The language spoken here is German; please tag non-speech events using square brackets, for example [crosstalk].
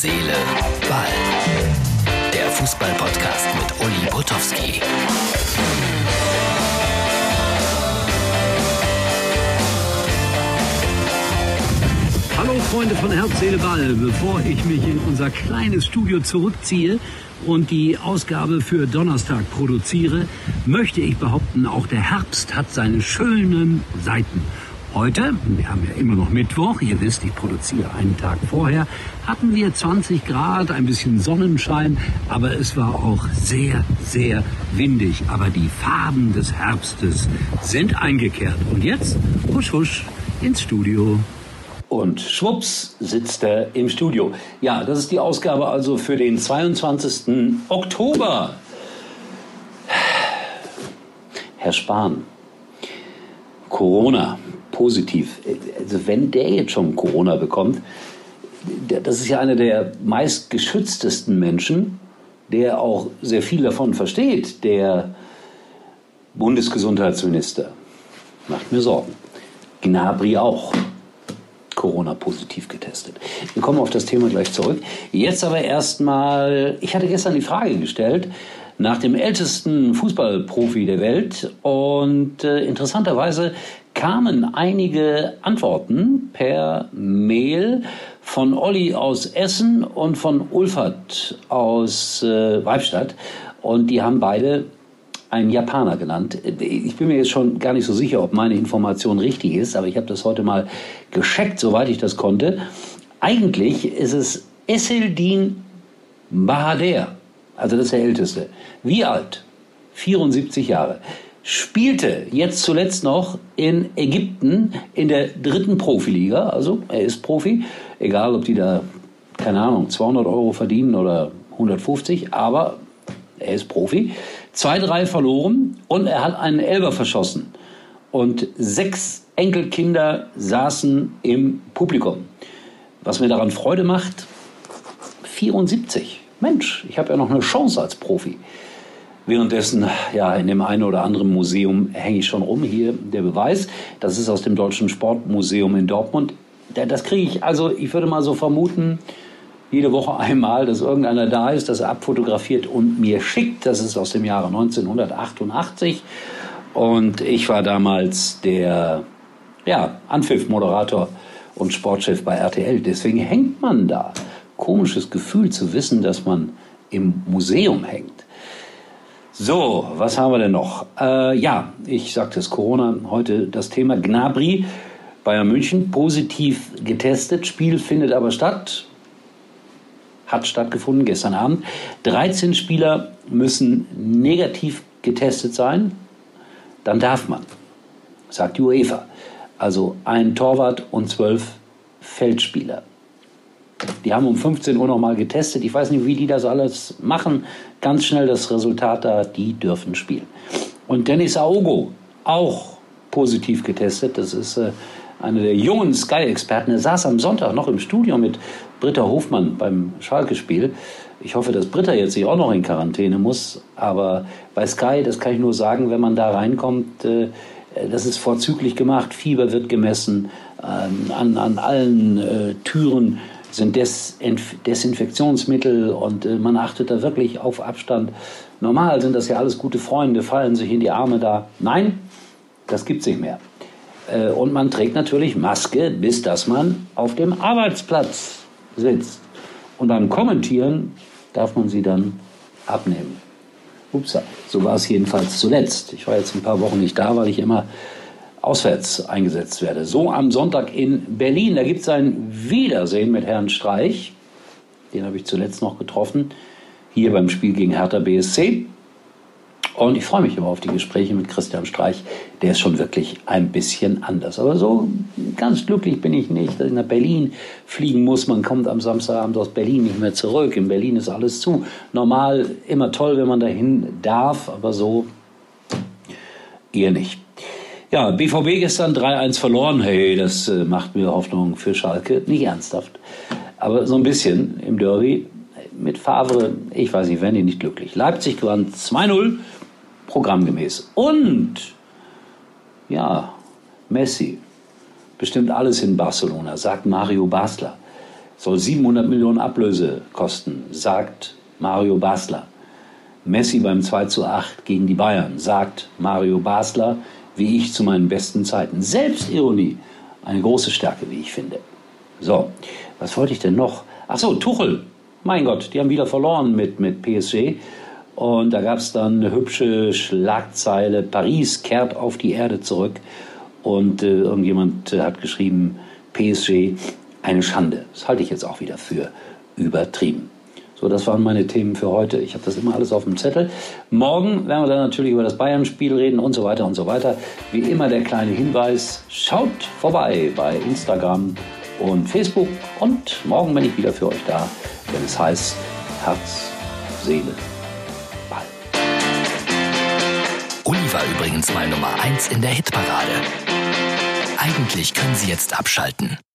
Seele, Ball. Der Fußball-Podcast mit Uli Potowski. Hallo Freunde von Herz, Seele, Ball. Bevor ich mich in unser kleines Studio zurückziehe und die Ausgabe für Donnerstag produziere, möchte ich behaupten, auch der Herbst hat seine schönen Seiten. Heute, wir haben ja immer noch Mittwoch, ihr wisst, ich produziere einen Tag vorher, hatten wir 20 Grad, ein bisschen Sonnenschein, aber es war auch sehr, sehr windig. Aber die Farben des Herbstes sind eingekehrt. Und jetzt, husch, husch, ins Studio. Und schwupps sitzt er im Studio. Ja, das ist die Ausgabe also für den 22. Oktober. Herr Spahn, Corona, positiv. Also wenn der jetzt schon Corona bekommt, das ist ja einer der meistgeschütztesten Menschen, der auch sehr viel davon versteht, der Bundesgesundheitsminister. Macht mir Sorgen. Gnabry auch. Corona-positiv getestet. Wir kommen auf das Thema gleich zurück. Jetzt aber erstmal, ich hatte gestern die Frage gestellt nach dem ältesten Fußballprofi der Welt und äh, interessanterweise kamen einige Antworten per Mail von Olli aus Essen und von Ulfert aus äh, Weibstadt. Und die haben beide einen Japaner genannt. Ich bin mir jetzt schon gar nicht so sicher, ob meine Information richtig ist, aber ich habe das heute mal gescheckt, soweit ich das konnte. Eigentlich ist es Esseldin Bahader, also das ist der Älteste. Wie alt? 74 Jahre spielte jetzt zuletzt noch in Ägypten in der dritten Profiliga. Also er ist Profi, egal ob die da, keine Ahnung, 200 Euro verdienen oder 150, aber er ist Profi. 2-3 verloren und er hat einen Elber verschossen. Und sechs Enkelkinder saßen im Publikum. Was mir daran Freude macht, 74. Mensch, ich habe ja noch eine Chance als Profi. Währenddessen, ja, in dem einen oder anderen Museum hänge ich schon rum. Hier der Beweis. Das ist aus dem Deutschen Sportmuseum in Dortmund. Das kriege ich, also ich würde mal so vermuten, jede Woche [laughs] einmal, dass irgendeiner da ist, das abfotografiert und mir schickt. Das ist aus dem Jahre 1988. Und ich war damals der ja, Anpfiff-Moderator und Sportchef bei RTL. Deswegen hängt man da. Komisches Gefühl zu wissen, dass man im Museum hängt. So, was haben wir denn noch? Äh, ja, ich sagte es, Corona, heute das Thema Gnabry, Bayern München, positiv getestet. Spiel findet aber statt, hat stattgefunden gestern Abend. 13 Spieler müssen negativ getestet sein, dann darf man, sagt die UEFA. Also ein Torwart und zwölf Feldspieler. Die haben um 15 Uhr nochmal getestet. Ich weiß nicht, wie die das alles machen. Ganz schnell das Resultat da, die dürfen spielen. Und Dennis Aogo, auch positiv getestet. Das ist äh, einer der jungen Sky-Experten. Er saß am Sonntag noch im Studio mit Britta Hofmann beim Schalke-Spiel. Ich hoffe, dass Britta jetzt sich auch noch in Quarantäne muss. Aber bei Sky, das kann ich nur sagen, wenn man da reinkommt, äh, das ist vorzüglich gemacht. Fieber wird gemessen. Ähm, an, an allen äh, Türen sind Desinf Desinfektionsmittel und äh, man achtet da wirklich auf Abstand. Normal sind das ja alles gute Freunde, fallen sich in die Arme da. Nein, das gibt es nicht mehr. Äh, und man trägt natürlich Maske, bis dass man auf dem Arbeitsplatz sitzt. Und beim Kommentieren darf man sie dann abnehmen. Upsa, so war es jedenfalls zuletzt. Ich war jetzt ein paar Wochen nicht da, weil ich immer auswärts eingesetzt werde. So am Sonntag in Berlin. Da gibt es ein Wiedersehen mit Herrn Streich. Den habe ich zuletzt noch getroffen. Hier beim Spiel gegen Hertha BSC. Und ich freue mich immer auf die Gespräche mit Christian Streich. Der ist schon wirklich ein bisschen anders. Aber so ganz glücklich bin ich nicht, dass ich nach Berlin fliegen muss. Man kommt am Samstagabend aus Berlin nicht mehr zurück. In Berlin ist alles zu. Normal immer toll, wenn man dahin darf, aber so eher nicht. Ja, BVB gestern 3-1 verloren. Hey, das äh, macht mir Hoffnung für Schalke. Nicht ernsthaft. Aber so ein bisschen im Derby. Mit Favre, ich weiß nicht, werden die nicht glücklich. Leipzig gewann 2-0, programmgemäß. Und, ja, Messi, bestimmt alles in Barcelona, sagt Mario Basler. soll 700 Millionen Ablöse kosten, sagt Mario Basler. Messi beim 2 zu 8 gegen die Bayern, sagt Mario Basler, wie ich zu meinen besten Zeiten. Selbstironie, eine große Stärke, wie ich finde. So, was wollte ich denn noch? Ach so, Tuchel. Mein Gott, die haben wieder verloren mit, mit PSG. Und da gab es dann eine hübsche Schlagzeile, Paris kehrt auf die Erde zurück. Und äh, irgendjemand äh, hat geschrieben, PSG, eine Schande. Das halte ich jetzt auch wieder für übertrieben. So, das waren meine Themen für heute. Ich habe das immer alles auf dem Zettel. Morgen werden wir dann natürlich über das Bayern-Spiel reden und so weiter und so weiter. Wie immer der kleine Hinweis, schaut vorbei bei Instagram und Facebook. Und morgen bin ich wieder für euch da, wenn es heißt Herz, Seele, Uli war übrigens mal Nummer 1 in der Hitparade. Eigentlich können Sie jetzt abschalten.